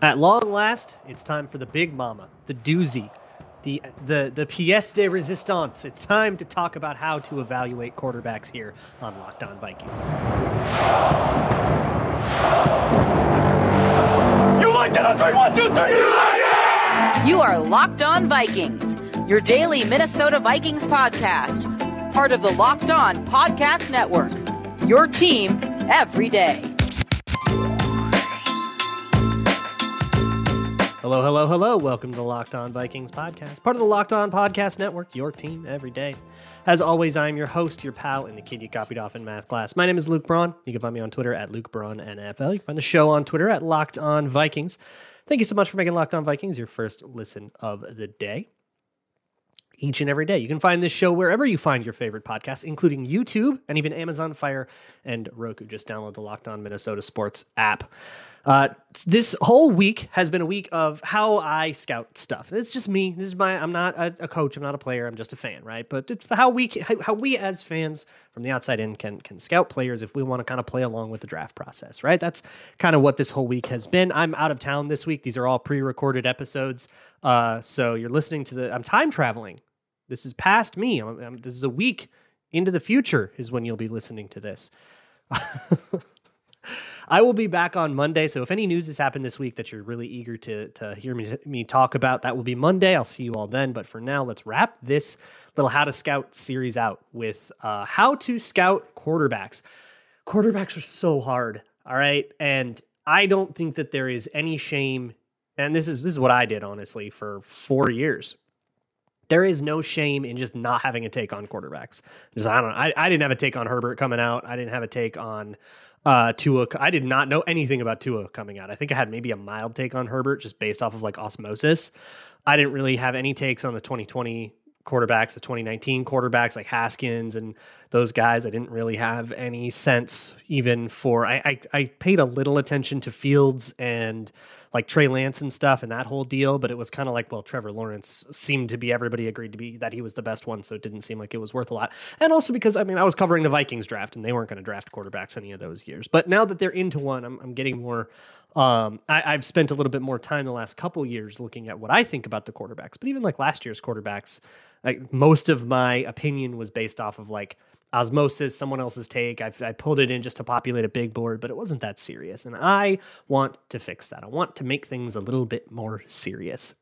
At long last, it's time for the big mama, the doozy, the the the pièce de resistance. It's time to talk about how to evaluate quarterbacks here on Locked On Vikings. You like that on three? One, two, three. You like it? You are Locked On Vikings, your daily Minnesota Vikings podcast, part of the Locked On Podcast Network. Your team every day. Hello, hello, hello. Welcome to the Locked On Vikings podcast, part of the Locked On Podcast Network, your team every day. As always, I'm your host, your pal, and the kid you copied off in math class. My name is Luke Braun. You can find me on Twitter at Luke Braun NFL. You can find the show on Twitter at Locked On Vikings. Thank you so much for making Locked On Vikings your first listen of the day. Each and every day. You can find this show wherever you find your favorite podcasts, including YouTube and even Amazon Fire and Roku. Just download the Locked On Minnesota Sports app. Uh, this whole week has been a week of how I scout stuff. It's just me. This is my. I'm not a, a coach. I'm not a player. I'm just a fan, right? But how we how we as fans from the outside in can can scout players if we want to kind of play along with the draft process, right? That's kind of what this whole week has been. I'm out of town this week. These are all pre-recorded episodes. Uh, so you're listening to the. I'm time traveling. This is past me. I'm, I'm, this is a week into the future is when you'll be listening to this. I will be back on Monday. So if any news has happened this week that you're really eager to to hear me me talk about, that will be Monday. I'll see you all then. But for now, let's wrap this little how to scout series out with uh, how to scout quarterbacks. Quarterbacks are so hard. All right, and I don't think that there is any shame. And this is this is what I did honestly for four years there is no shame in just not having a take on quarterbacks. Just I don't. I, I didn't have a take on Herbert coming out. I didn't have a take on uh, Tua. I did not know anything about Tua coming out. I think I had maybe a mild take on Herbert just based off of like osmosis. I didn't really have any takes on the 2020 quarterbacks, the 2019 quarterbacks like Haskins and those guys. I didn't really have any sense even for. I I, I paid a little attention to Fields and like Trey Lance and stuff and that whole deal, but it was kind of like, well, Trevor Lawrence seemed to be everybody agreed to be that he was the best one, so it didn't seem like it was worth a lot. And also because I mean I was covering the Vikings draft and they weren't going to draft quarterbacks any of those years. But now that they're into one, I'm, I'm getting more. Um, I, have spent a little bit more time the last couple years looking at what I think about the quarterbacks, but even like last year's quarterbacks, like most of my opinion was based off of like osmosis, someone else's take. I, I pulled it in just to populate a big board, but it wasn't that serious. And I want to fix that. I want to make things a little bit more serious.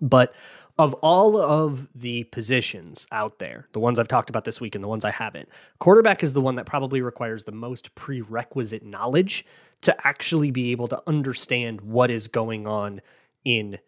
But of all of the positions out there, the ones I've talked about this week and the ones I haven't, quarterback is the one that probably requires the most prerequisite knowledge to actually be able to understand what is going on in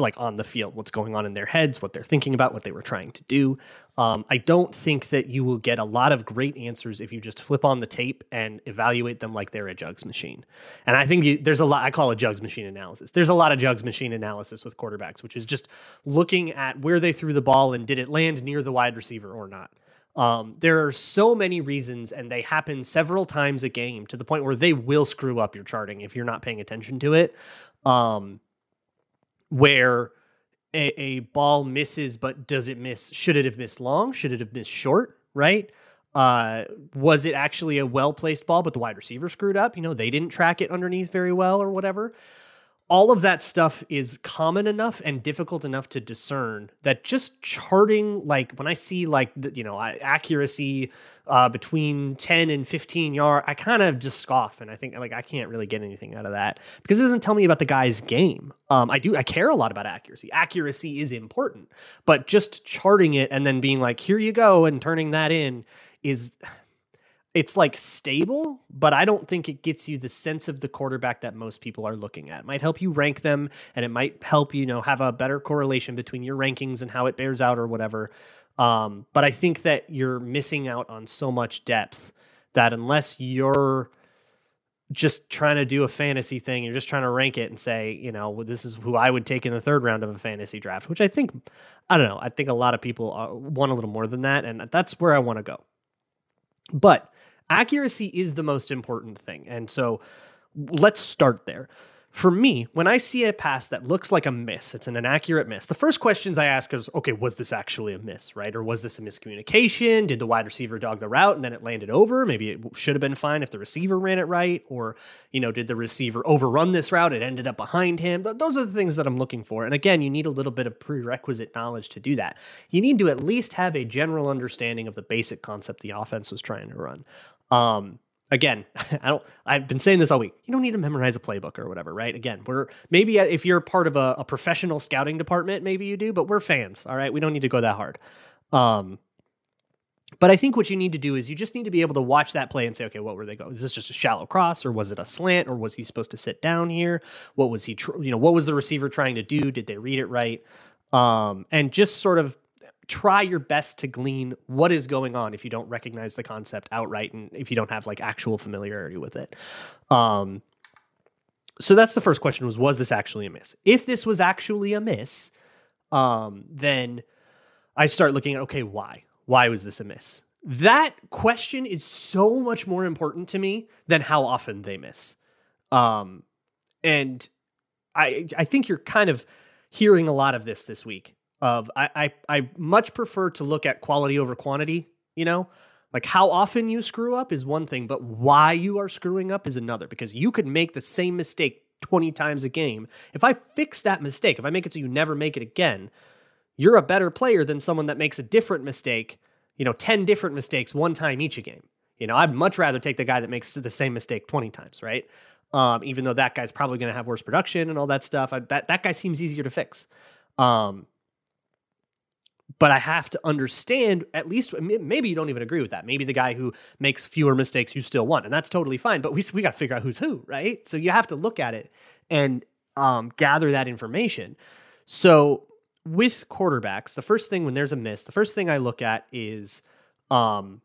like on the field, what's going on in their heads, what they're thinking about, what they were trying to do. Um, I don't think that you will get a lot of great answers if you just flip on the tape and evaluate them like they're a jugs machine. And I think you, there's a lot, I call it jugs machine analysis. There's a lot of jugs machine analysis with quarterbacks, which is just looking at where they threw the ball and did it land near the wide receiver or not. Um, there are so many reasons, and they happen several times a game to the point where they will screw up your charting if you're not paying attention to it. Um, where a, a, ball misses, but does it miss? Should it have missed long? Should it have missed short? Right? Uh, was it actually a well placed ball, but the wide receiver screwed up? You know, they didn't track it underneath very well or whatever all of that stuff is common enough and difficult enough to discern that just charting like when i see like the, you know accuracy uh, between 10 and 15 yard i kind of just scoff and i think like i can't really get anything out of that because it doesn't tell me about the guy's game. Um, i do i care a lot about accuracy. Accuracy is important but just charting it and then being like here you go and turning that in is it's like stable, but I don't think it gets you the sense of the quarterback that most people are looking at. It might help you rank them and it might help you know have a better correlation between your rankings and how it bears out or whatever. Um, but I think that you're missing out on so much depth that unless you're just trying to do a fantasy thing, you're just trying to rank it and say, you know, well, this is who I would take in the third round of a fantasy draft, which I think, I don't know, I think a lot of people uh, want a little more than that. And that's where I want to go. But accuracy is the most important thing. And so let's start there. for me, when I see a pass that looks like a miss, it's an inaccurate miss. The first questions I ask is, okay, was this actually a miss, right? Or was this a miscommunication? Did the wide receiver dog the route and then it landed over? Maybe it should have been fine if the receiver ran it right. Or, you know, did the receiver overrun this route? It ended up behind him. Those are the things that I'm looking for. And again, you need a little bit of prerequisite knowledge to do that. You need to at least have a general understanding of the basic concept the offense was trying to run. Um, again, I don't. I've been saying this all week. You don't need to memorize a playbook or whatever, right? Again, we're maybe if you're part of a, a professional scouting department, maybe you do, but we're fans. All right, we don't need to go that hard. Um, but I think what you need to do is you just need to be able to watch that play and say, okay, what were they going? Is this just a shallow cross, or was it a slant, or was he supposed to sit down here? What was he, tr- you know, what was the receiver trying to do? Did they read it right? Um, and just sort of try your best to glean what is going on if you don't recognize the concept outright and if you don't have like actual familiarity with it. Um, so that's the first question was was this actually a miss? If this was actually a miss, um, then I start looking at okay, why? Why was this a miss? That question is so much more important to me than how often they miss. Um, and I I think you're kind of hearing a lot of this this week of I, I I much prefer to look at quality over quantity, you know? Like how often you screw up is one thing, but why you are screwing up is another because you could make the same mistake 20 times a game. If I fix that mistake, if I make it so you never make it again, you're a better player than someone that makes a different mistake, you know, 10 different mistakes one time each a game. You know, I'd much rather take the guy that makes the same mistake 20 times, right? Um, even though that guy's probably going to have worse production and all that stuff. I, that that guy seems easier to fix. Um, but I have to understand at least maybe you don't even agree with that. Maybe the guy who makes fewer mistakes you still want, and that's totally fine. But we we got to figure out who's who, right? So you have to look at it and um, gather that information. So with quarterbacks, the first thing when there's a miss, the first thing I look at is um,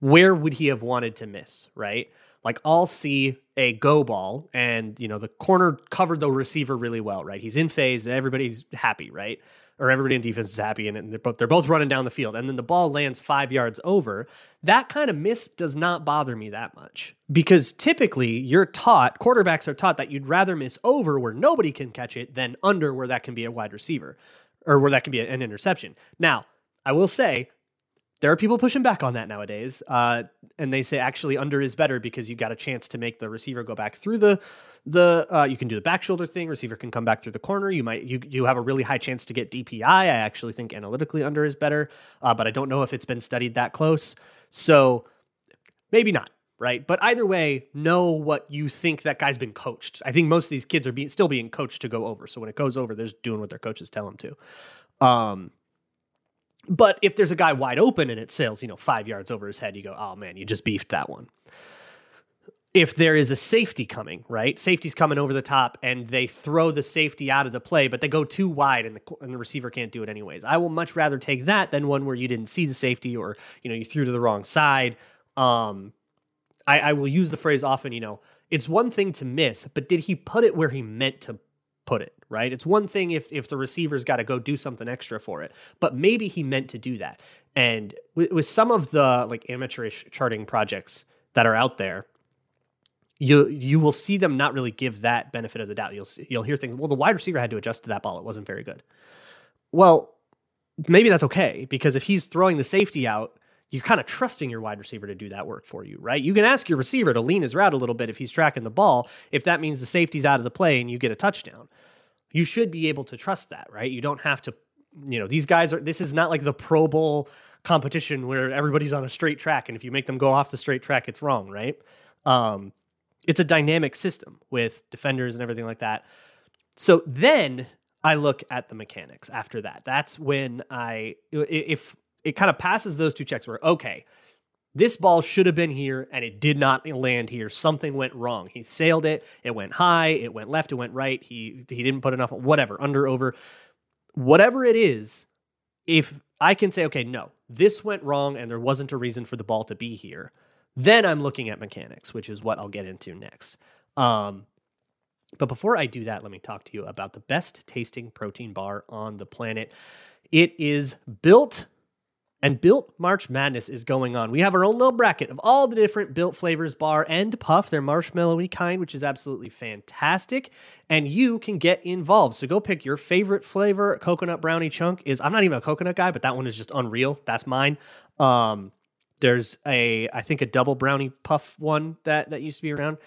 where would he have wanted to miss, right? Like I'll see a go ball, and you know the corner covered the receiver really well, right? He's in phase, everybody's happy, right? Or everybody in defense is happy and they're both, they're both running down the field and then the ball lands five yards over that kind of miss does not bother me that much. Because typically you're taught quarterbacks are taught that you'd rather miss over where nobody can catch it than under where that can be a wide receiver or where that can be an interception. Now i will say there are people pushing back on that nowadays, uh, and they say actually under is better because you got a chance to make the receiver go back through the the. Uh, you can do the back shoulder thing. Receiver can come back through the corner. You might you you have a really high chance to get DPI. I actually think analytically under is better, uh, but I don't know if it's been studied that close. So maybe not right? But either way, know what you think that guy's been coached. I think most of these kids are being still being coached to go over. So when it goes over, they're just doing what their coaches tell them to. Um, but if there's a guy wide open and it sails, you know, five yards over his head, you go, oh man, you just beefed that one. If there is a safety coming, right? Safety's coming over the top and they throw the safety out of the play, but they go too wide and the, and the receiver can't do it anyways. I will much rather take that than one where you didn't see the safety or, you know, you threw to the wrong side. Um, I, I will use the phrase often, you know, it's one thing to miss, but did he put it where he meant to put it, right? It's one thing if if the receiver's got to go do something extra for it, but maybe he meant to do that. And with, with some of the like amateurish charting projects that are out there, you you will see them not really give that benefit of the doubt. You'll see, you'll hear things. Well, the wide receiver had to adjust to that ball; it wasn't very good. Well, maybe that's okay because if he's throwing the safety out, you're kind of trusting your wide receiver to do that work for you, right? You can ask your receiver to lean his route a little bit if he's tracking the ball, if that means the safety's out of the play and you get a touchdown. You should be able to trust that, right? You don't have to, you know, these guys are, this is not like the Pro Bowl competition where everybody's on a straight track. And if you make them go off the straight track, it's wrong, right? Um, it's a dynamic system with defenders and everything like that. So then I look at the mechanics after that. That's when I, if it kind of passes those two checks where, okay, this ball should have been here and it did not land here. Something went wrong. He sailed it. It went high. It went left. It went right. He he didn't put enough. Whatever. Under over. Whatever it is, if I can say, okay, no, this went wrong and there wasn't a reason for the ball to be here, then I'm looking at mechanics, which is what I'll get into next. Um, but before I do that, let me talk to you about the best tasting protein bar on the planet. It is built And Built March Madness is going on. We have our own little bracket of all the different Built flavors, bar and puff. They're marshmallowy kind, which is absolutely fantastic. And you can get involved. So go pick your favorite flavor. Coconut brownie chunk is, I'm not even a coconut guy, but that one is just unreal. That's mine. Um, there's a, I think a double brownie puff one that that used to be around.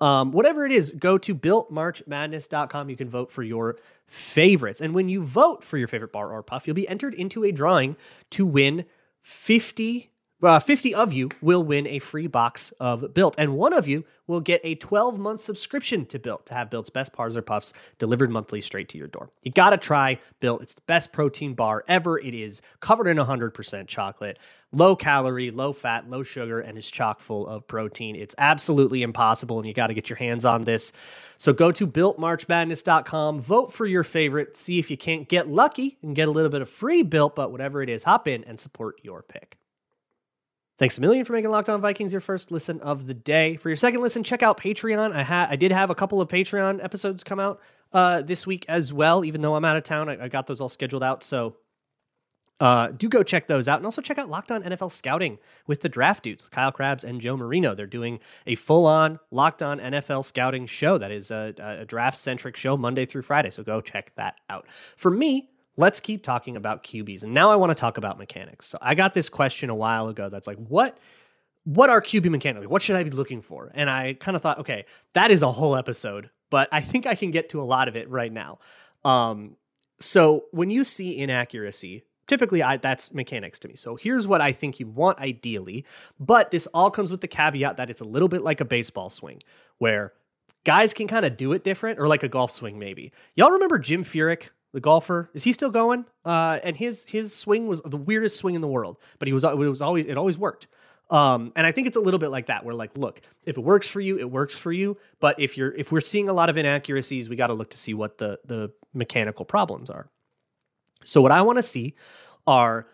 Um, whatever it is, go to builtmarchmadness.com. You can vote for your favorites. And when you vote for your favorite bar or puff, you'll be entered into a drawing to win 50 uh, 50 of you will win a free box of Built, and one of you will get a 12 month subscription to Built to have Built's best bars or puffs delivered monthly straight to your door. You gotta try Built. It's the best protein bar ever. It is covered in 100% chocolate, low calorie, low fat, low sugar, and is chock full of protein. It's absolutely impossible, and you gotta get your hands on this. So go to builtmarchmadness.com, vote for your favorite, see if you can't get lucky and get a little bit of free Built, but whatever it is, hop in and support your pick. Thanks a million for making Locked On Vikings your first listen of the day. For your second listen, check out Patreon. I had I did have a couple of Patreon episodes come out uh, this week as well. Even though I'm out of town, I, I got those all scheduled out. So uh, do go check those out, and also check out Locked On NFL Scouting with the Draft Dudes, with Kyle Crabbs and Joe Marino. They're doing a full-on Locked On NFL Scouting show that is a, a draft-centric show Monday through Friday. So go check that out. For me, let's keep talking about QBs. And now I want to talk about mechanics. So I got this question a while ago that's like, what what are QB mechanics? What should I be looking for? And I kind of thought, okay, that is a whole episode, but I think I can get to a lot of it right now. Um, so when you see inaccuracy, typically I, that's mechanics to me. So here's what I think you want ideally, but this all comes with the caveat that it's a little bit like a baseball swing where guys can kind of do it different or like a golf swing maybe. Y'all remember Jim Furyk the golfer. Is he still going? Uh, and his his swing was the weirdest swing in the world, but he was it was always it always worked. Um, and I think it's a little bit like that, where like, look, if it works for you, it works for you. But if you're if we're seeing a lot of inaccuracies, we got to look to see what the the mechanical problems are. So what I want to see are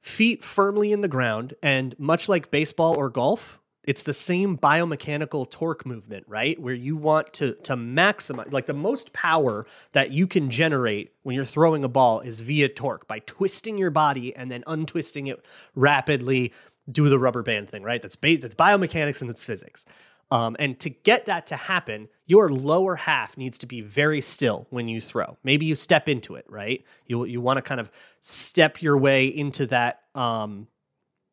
feet firmly in the ground, and much like baseball or golf, it's the same biomechanical torque movement, right? Where you want to to maximize like the most power that you can generate when you're throwing a ball is via torque by twisting your body and then untwisting it rapidly, do the rubber band thing, right? That's base, that's biomechanics and it's physics. Um, and to get that to happen, your lower half needs to be very still when you throw. Maybe you step into it, right? You you want to kind of step your way into that um,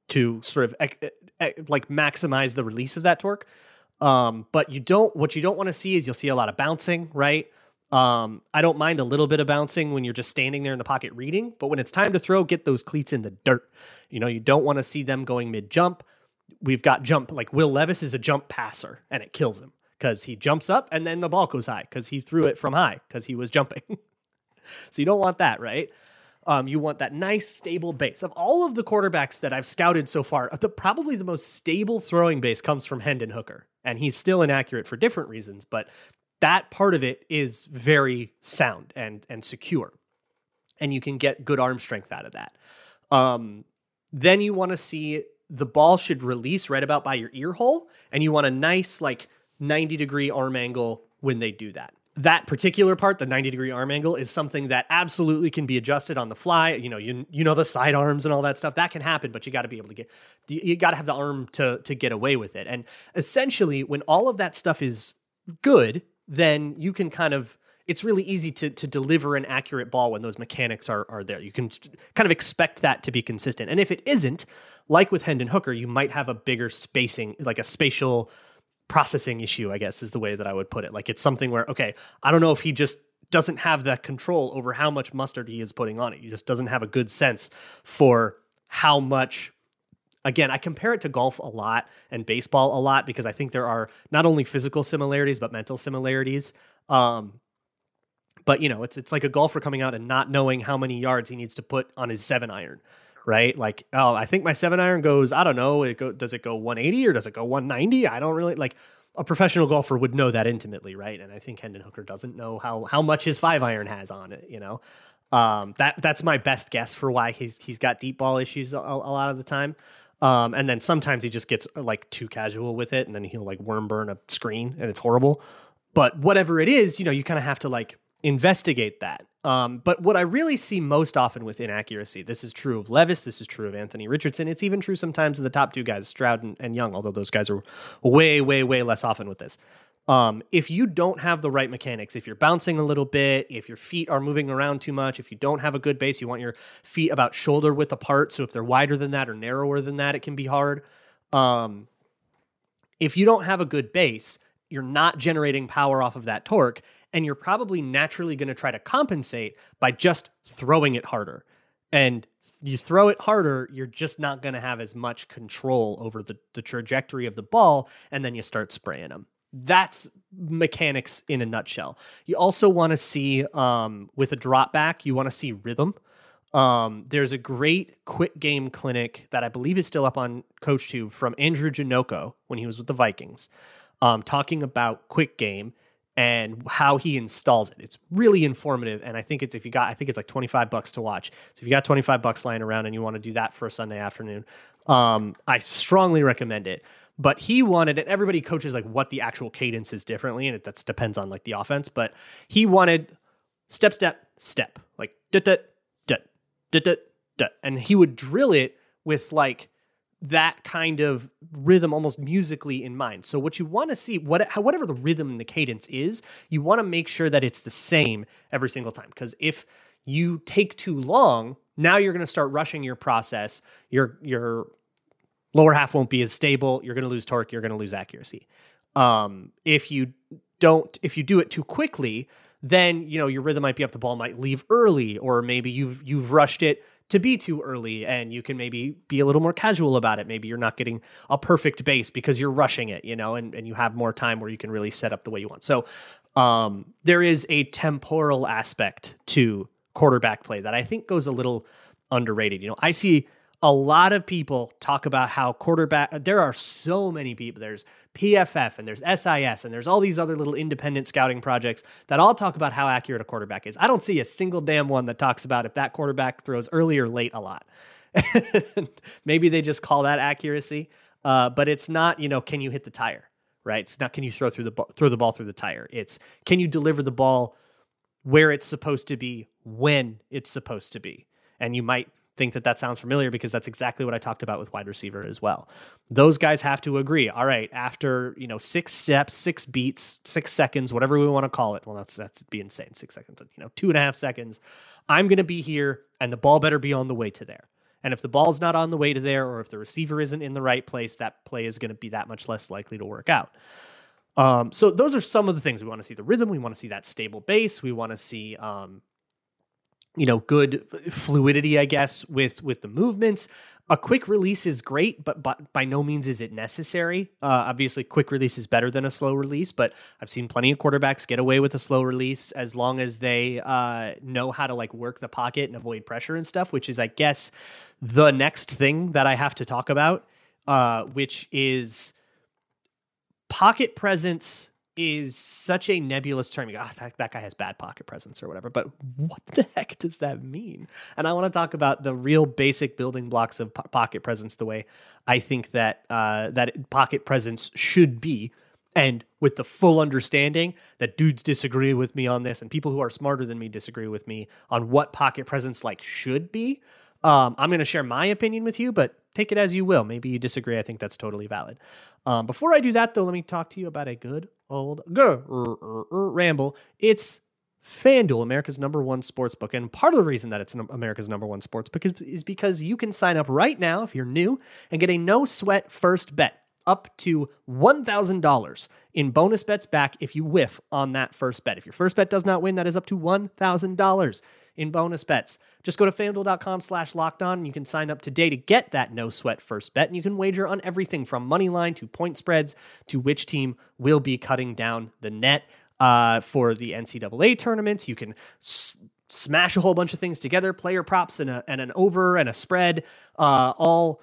to sort of like maximize the release of that torque. Um, but you don't. What you don't want to see is you'll see a lot of bouncing, right? Um, I don't mind a little bit of bouncing when you're just standing there in the pocket reading, but when it's time to throw, get those cleats in the dirt. You know, you don't want to see them going mid jump. We've got jump like Will Levis is a jump passer, and it kills him because he jumps up and then the ball goes high because he threw it from high because he was jumping. so you don't want that, right? Um, you want that nice, stable base. Of all of the quarterbacks that I've scouted so far, the probably the most stable throwing base comes from Hendon Hooker, and he's still inaccurate for different reasons, but that part of it is very sound and and secure, and you can get good arm strength out of that. Um, then you want to see the ball should release right about by your ear hole, and you want a nice like 90 degree arm angle when they do that that particular part, the 90 degree arm angle, is something that absolutely can be adjusted on the fly. You know, you you know the side arms and all that stuff. That can happen, but you got to be able to get you got to have the arm to to get away with it. And essentially, when all of that stuff is good, then you can kind of it's really easy to to deliver an accurate ball when those mechanics are are there. You can kind of expect that to be consistent. And if it isn't, like with Hendon Hooker, you might have a bigger spacing, like a spatial processing issue, I guess is the way that I would put it. Like it's something where, okay, I don't know if he just doesn't have that control over how much mustard he is putting on it. He just doesn't have a good sense for how much. Again, I compare it to golf a lot and baseball a lot because I think there are not only physical similarities but mental similarities. Um, but you know, it's it's like a golfer coming out and not knowing how many yards he needs to put on his seven iron right? Like, oh, I think my seven iron goes, I don't know, it go, does it go 180 or does it go 190? I don't really like a professional golfer would know that intimately, right? And I think Hendon Hooker doesn't know how how much his five iron has on it, you know. Um, that that's my best guess for why he's he's got deep ball issues a, a lot of the time. Um, and then sometimes he just gets like too casual with it, and then he'll like worm burn a screen, and it's horrible. But whatever it is, you know, you kind of have to like investigate that. Um, but what I really see most often with inaccuracy, this is true of Levis, this is true of Anthony Richardson. It's even true sometimes of the top two guys, Stroud and, and Young, although those guys are way, way, way less often with this. Um, if you don't have the right mechanics, if you're bouncing a little bit, if your feet are moving around too much, if you don't have a good base, you want your feet about shoulder width apart. So if they're wider than that or narrower than that, it can be hard. Um, if you don't have a good base, you're not generating power off of that torque, and you're probably naturally going to try to compensate by just throwing it harder. And you throw it harder, you're just not going to have as much control over the, the trajectory of the ball, and then you start spraying them that's mechanics in a nutshell. You also want to see um, with a drop back, you want to see rhythm. Um, there's a great quick game clinic that I believe is still up on CoachTube from Andrew Janocko when he was with the Vikings, um, talking about quick game and how he installs it. It's really informative, and I think it's if you got, I think it's like 25 bucks to watch. So if you got 25 bucks lying around and you want to do that for a Sunday afternoon, um, I strongly recommend it but he wanted it. Everybody coaches like what the actual cadence is differently, and it that depends on like the offense. But he wanted step, step, step, like da da da da da, and he would drill it with like that kind of rhythm almost musically in mind. So what you want to see what whatever the rhythm and the cadence is, you want to make sure that it's the same every single time because if you take too long, now you're going to start rushing your process. Your your lower half won't be as stable. You're going to lose torque. You're going to lose accuracy. Um, if you don't, if you do it too quickly, then you know your rhythm might be up. The ball might leave early, or maybe you've you've rushed it to be too early, and you can maybe be a little more casual about it. Maybe you're not getting a perfect base because you're rushing it, you know, and and you have more time where you can really set up the way you want. So um, there is a temporal aspect to quarterback play that I think goes a little underrated. You know, I see a lot of people talk about how quarterback there are so many people there's pff and there's sis and there's all these other little independent scouting projects that all talk about how accurate a quarterback is. I don't see a single damn one that talks about if that quarterback throws early or late a lot. Maybe they just call that accuracy uh, but it's not you know can you hit the tire right? It's not can you throw through the ball throw the ball through the tire. It's can you deliver the ball where it's supposed to be when it's supposed to be. And you might think that that sounds familiar because that's exactly what I talked about with wide receiver as well. Those guys have to agree. All right, after you know six steps, six beats, six seconds, whatever we want to call it. Well, that's that's be insane. Six seconds, you know, two and a half seconds. I'm going to be here, and the ball better be on the way to there. And if the ball's not on the way to there, or if the receiver isn't in the right place, that play is going to be that much less likely to work out. Um, so those are some of the things we want to see: the rhythm, we want to see that stable base, we want to see um, you know good fluidity i guess with with the movements. A quick release is great but, but by no means is it necessary. Uh, obviously quick release is better than a slow release but i've seen plenty of quarterbacks get away with a slow release as long as they uh, know how to like work the pocket and avoid pressure and stuff which is i guess the next thing that i have to talk about uh, which is pocket presence is such a nebulous term. You go, oh, that, that guy has bad pocket presence or whatever. But what the heck does that mean? And I want to talk about the real basic building blocks of po- pocket presence, the way I think that uh, that pocket presence should be, and with the full understanding that dudes disagree with me on this, and people who are smarter than me disagree with me on what pocket presence like should be. Um, I'm going to share my opinion with you, but take it as you will. Maybe you disagree. I think that's totally valid. Um, before I do that, though, let me talk to you about a good old ramble. It's FanDuel, America's number one sports book. And part of the reason that it's America's number one sports book is, because you can sign up right now if you're new and get a no sweat first bet up to $1,000 in bonus bets back if you whiff on that first bet. If your first bet does not win, that is up to $1,000 in bonus bets. Just go to fanduel.com slash locked on. You can sign up today to get that no sweat first bet. And you can wager on everything from money line to point spreads to which team will be cutting down the net uh, for the NCAA tournaments. You can s- smash a whole bunch of things together, player props and, a, and an over and a spread, uh, all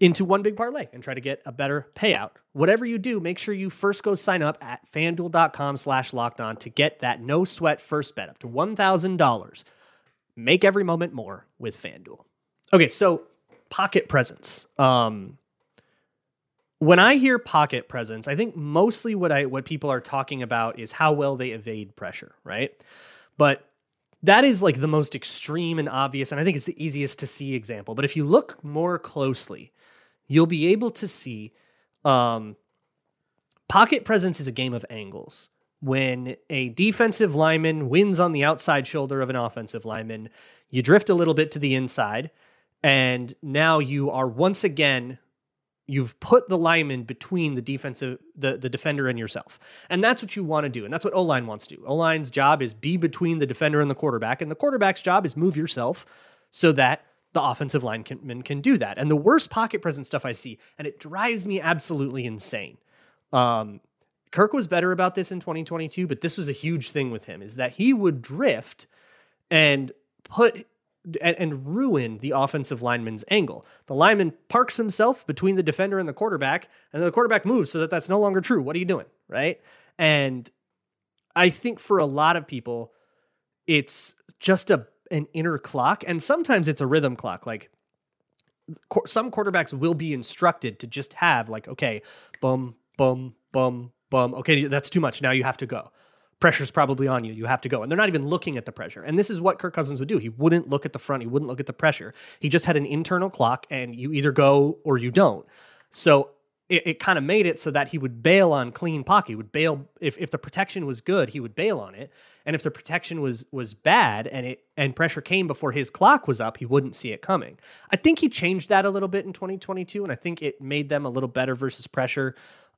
into one big parlay and try to get a better payout. Whatever you do, make sure you first go sign up at fanduel.com slash locked on to get that no sweat first bet up to $1,000. Make every moment more with FanDuel. Okay, so pocket presence. Um, when I hear pocket presence, I think mostly what I what people are talking about is how well they evade pressure, right? But that is like the most extreme and obvious, and I think it's the easiest to see example. But if you look more closely, you'll be able to see um, pocket presence is a game of angles. When a defensive lineman wins on the outside shoulder of an offensive lineman, you drift a little bit to the inside, and now you are once again you've put the lineman between the defensive the, the defender and yourself and that's what you want to do and that's what o-line wants to do o-line's job is be between the defender and the quarterback and the quarterback's job is move yourself so that the offensive lineman can do that and the worst pocket present stuff i see and it drives me absolutely insane um, kirk was better about this in 2022 but this was a huge thing with him is that he would drift and put and, and ruin the offensive lineman's angle. The lineman parks himself between the defender and the quarterback, and the quarterback moves so that that's no longer true. What are you doing? Right. And I think for a lot of people, it's just a an inner clock, and sometimes it's a rhythm clock. Like some quarterbacks will be instructed to just have like, okay, bum, bum, bum, bum. Okay, that's too much. Now you have to go pressure's probably on you. You have to go. And they're not even looking at the pressure. And this is what Kirk Cousins would do. He wouldn't look at the front, he wouldn't look at the pressure. He just had an internal clock, and you either go or you don't. So it, it kind of made it so that he would bail on clean pocket. He would bail if, if the protection was good, he would bail on it. And if the protection was was bad and it and pressure came before his clock was up, he wouldn't see it coming. I think he changed that a little bit in 2022, and I think it made them a little better versus pressure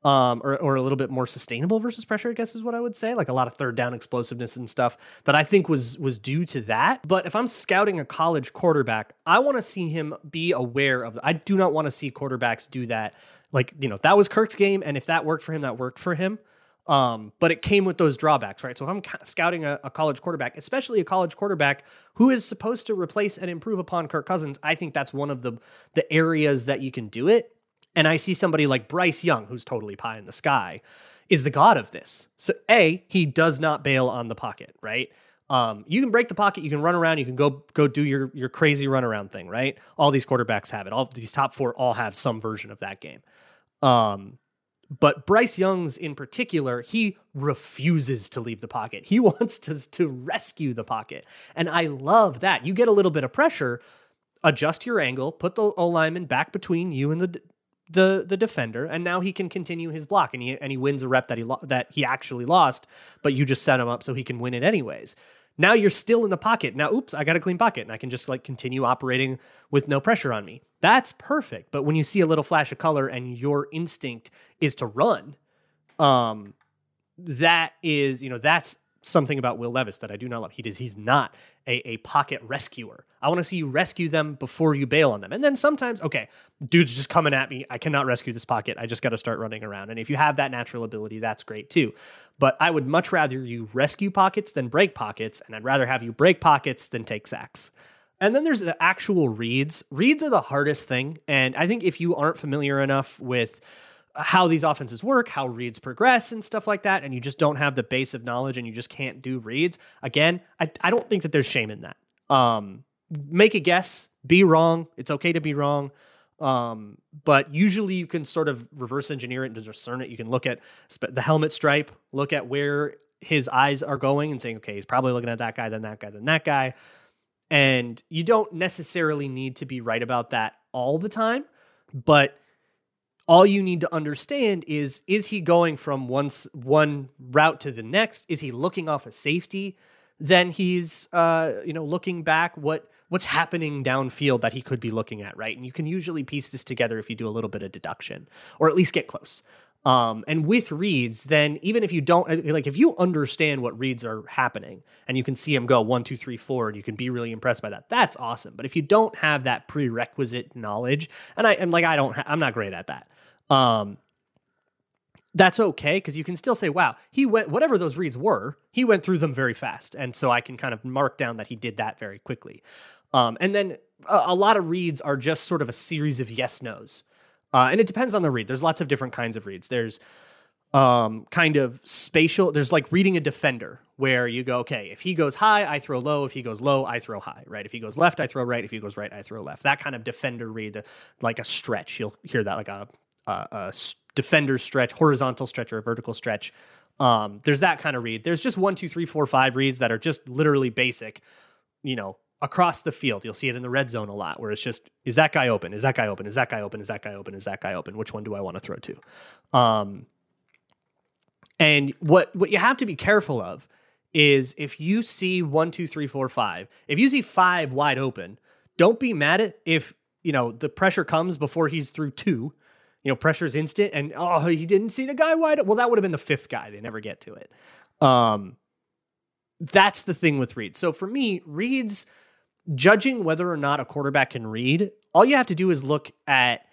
um, or, or a little bit more sustainable versus pressure, I guess is what I would say. Like a lot of third down explosiveness and stuff that I think was was due to that. But if I'm scouting a college quarterback, I want to see him be aware of. I do not want to see quarterbacks do that. Like you know that was Kirk's game, and if that worked for him, that worked for him. Um, but it came with those drawbacks, right? So if I'm scouting a, a, college quarterback, especially a college quarterback who is supposed to replace and improve upon Kirk Cousins, I think that's one of the the areas that you can do it and I see somebody like Bryce Young, who's totally pie in the sky, is the god of this. So A, he does not bail on the pocket, right? Um, you can break the pocket, you can run around, you can go go do your your crazy run around thing, right? All these quarterbacks have it. All these top four all have some version of that game. Um, but Bryce Young's in particular, he refuses to leave the pocket. He wants to to rescue the pocket, and I love that. You get a little bit of pressure, adjust your angle, put the O lineman back between you and the the the defender, and now he can continue his block, and he and he wins a rep that he lo- that he actually lost, but you just set him up so he can win it anyways. Now you're still in the pocket. Now, oops, I got a clean pocket, and I can just like continue operating with no pressure on me. That's perfect. But when you see a little flash of color and your instinct is to run, um, that is you know that's something about Will Levis that I do not love. He does. He's not a, a pocket rescuer. I want to see you rescue them before you bail on them. And then sometimes, okay, dude's just coming at me. I cannot rescue this pocket. I just got to start running around. And if you have that natural ability, that's great too. But I would much rather you rescue pockets than break pockets. And I'd rather have you break pockets than take sacks. And then there's the actual reads. Reads are the hardest thing. And I think if you aren't familiar enough with how these offenses work, how reads progress, and stuff like that, and you just don't have the base of knowledge and you just can't do reads, again, I, I don't think that there's shame in that. Um, make a guess, be wrong. It's okay to be wrong. Um, but usually you can sort of reverse engineer it and discern it. You can look at the helmet stripe, look at where his eyes are going and saying, okay, he's probably looking at that guy, then that guy, then that guy. And you don't necessarily need to be right about that all the time, but all you need to understand is is he going from one one route to the next? Is he looking off a safety? Then he's uh, you know looking back what what's happening downfield that he could be looking at right? And you can usually piece this together if you do a little bit of deduction or at least get close. Um, and with reads then even if you don't uh, like if you understand what reads are happening and you can see them go one two three four and you can be really impressed by that that's awesome. But if you don't have that prerequisite knowledge and i am like i don't ha- i'm not great at that um, that's okay because you can still say, wow, he went, whatever those reads were, he went through them very fast. And so I can kind of mark down that he did that very quickly. Um, and then a, a, lot of reads are just sort of a series of yes nos. Uh, and it depends on the read. There's lots of different kinds of reads. There's um, kind of spatial, there's like reading a defender where you go, okay, if he goes high, I throw low. If he goes low, I throw high, right? If he goes left, I throw right. If he goes right, I throw left. That kind of defender read, like a stretch. You'll hear that like a a, a defender stretch, horizontal stretch, or a vertical stretch. Um, there's that kind of read. There's just one, two, three, four, five reads that are just literally basic, you know, across the field. You'll see it in the red zone a lot, where it's just, is that guy open? Is that guy open? Is that guy open? Is that guy open? Is that guy open? Which one do I want to throw to? Um, and what what you have to be careful of is if you see one, two, three, four, five, if you see five wide open, don't be mad at if you know the pressure comes before he's through two. You know, pressure's instant, and oh, he didn't see the guy wide. Well, that would have been the fifth guy. They never get to it. Um, that's the thing with reads. So for me, reads judging whether or not a quarterback can read, all you have to do is look at,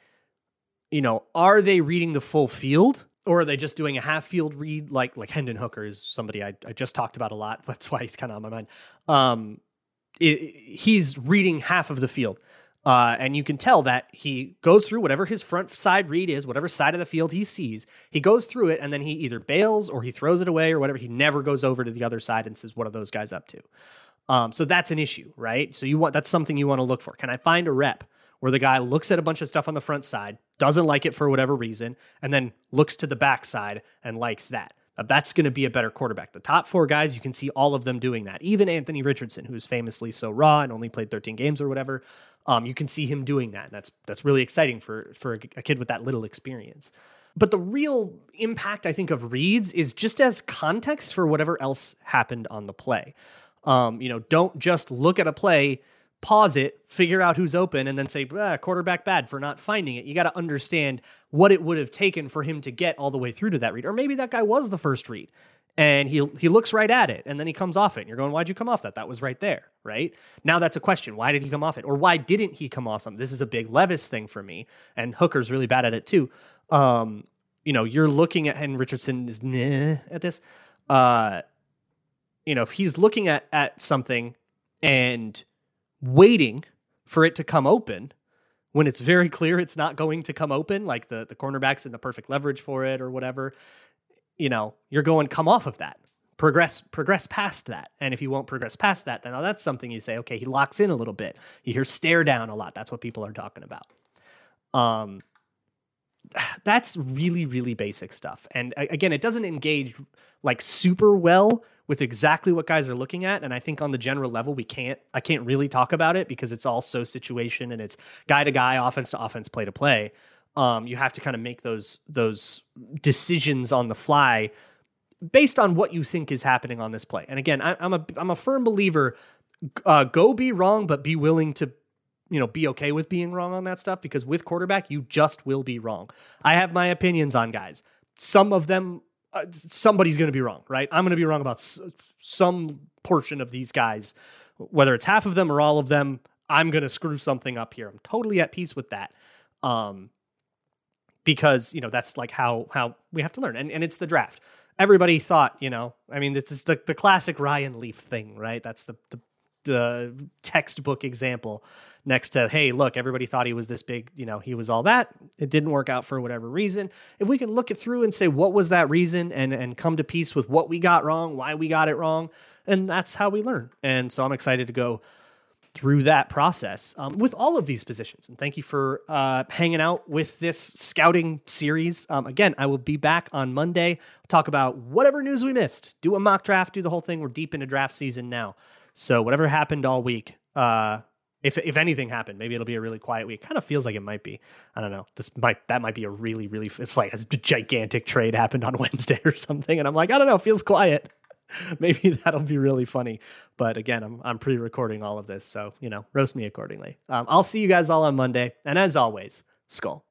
you know, are they reading the full field? Or are they just doing a half field read like like Hendon Hooker is somebody I, I just talked about a lot. That's why he's kind of on my mind. Um, it, he's reading half of the field. Uh, and you can tell that he goes through whatever his front side read is, whatever side of the field he sees, he goes through it and then he either bails or he throws it away or whatever. He never goes over to the other side and says, What are those guys up to? Um, so that's an issue, right? So you want that's something you want to look for. Can I find a rep where the guy looks at a bunch of stuff on the front side, doesn't like it for whatever reason, and then looks to the back side and likes that? that's going to be a better quarterback. The top four guys, you can see all of them doing that. Even Anthony Richardson, who's famously so raw and only played 13 games or whatever, um, you can see him doing that. And that's that's really exciting for for a kid with that little experience. But the real impact, I think, of reads is just as context for whatever else happened on the play. Um, you know, don't just look at a play, pause it, figure out who's open, and then say, ah, quarterback bad for not finding it. You got to understand what it would have taken for him to get all the way through to that read. Or maybe that guy was the first read and he he looks right at it and then he comes off it and you're going why'd you come off that? That was right there right? Now that's a question. Why did he come off it? Or why didn't he come off something? This is a big levis thing for me and hooker's really bad at it too. Um you know you're looking at and richardson is meh at this uh you know if he's looking at at something and waiting for it to come open when it's very clear it's not going to come open like the the cornerback's in the perfect leverage for it or whatever you know, you're going come off of that. Progress progress past that. And if you won't progress past that, then oh, that's something you say, okay, he locks in a little bit. You hear stare down a lot. That's what people are talking about. Um that's really really basic stuff and again it doesn't engage like super well with exactly what guys are looking at and i think on the general level we can't i can't really talk about it because it's all so situation and it's guy to guy offense to offense play to play um, you have to kind of make those those decisions on the fly based on what you think is happening on this play. And again, I, am a I'm a firm believer. Uh, go be wrong, but be willing to you know be okay with being wrong on that stuff because with quarterback you just will be wrong. I have my opinions on guys. Some of them uh, somebody's going to be wrong, right? I'm going to be wrong about s- some portion of these guys, whether it's half of them or all of them. I'm going to screw something up here. I'm totally at peace with that. Um, because you know that's like how how we have to learn. And, and it's the draft. Everybody thought you know i mean this is the, the classic ryan leaf thing right? That's the, the the textbook example next to hey look everybody thought he was this big you know he was all that. It didn't work out for whatever reason. If we can look it through and say what was that reason? And and come to peace with what we got wrong why we got it wrong. And that's how we learn. And so i'm excited to go through that process um, with all of these positions. And thank you for uh, hanging out with this scouting series. Um, again, I will be back on Monday. talk about whatever news we missed, do a mock draft, do the whole thing. We're deep into draft season now. So whatever happened all week, uh, if if anything happened, maybe it'll be a really quiet week. Kind of feels like it might be. I don't know. This might that might be a really really it's like a gigantic trade happened on Wednesday or something, and I'm like I don't know. Feels quiet. maybe that'll be really funny. But again, I'm I'm pre-recording all of this, so you know, roast me accordingly. Um, I'll see you guys all on Monday, and as always, Skol.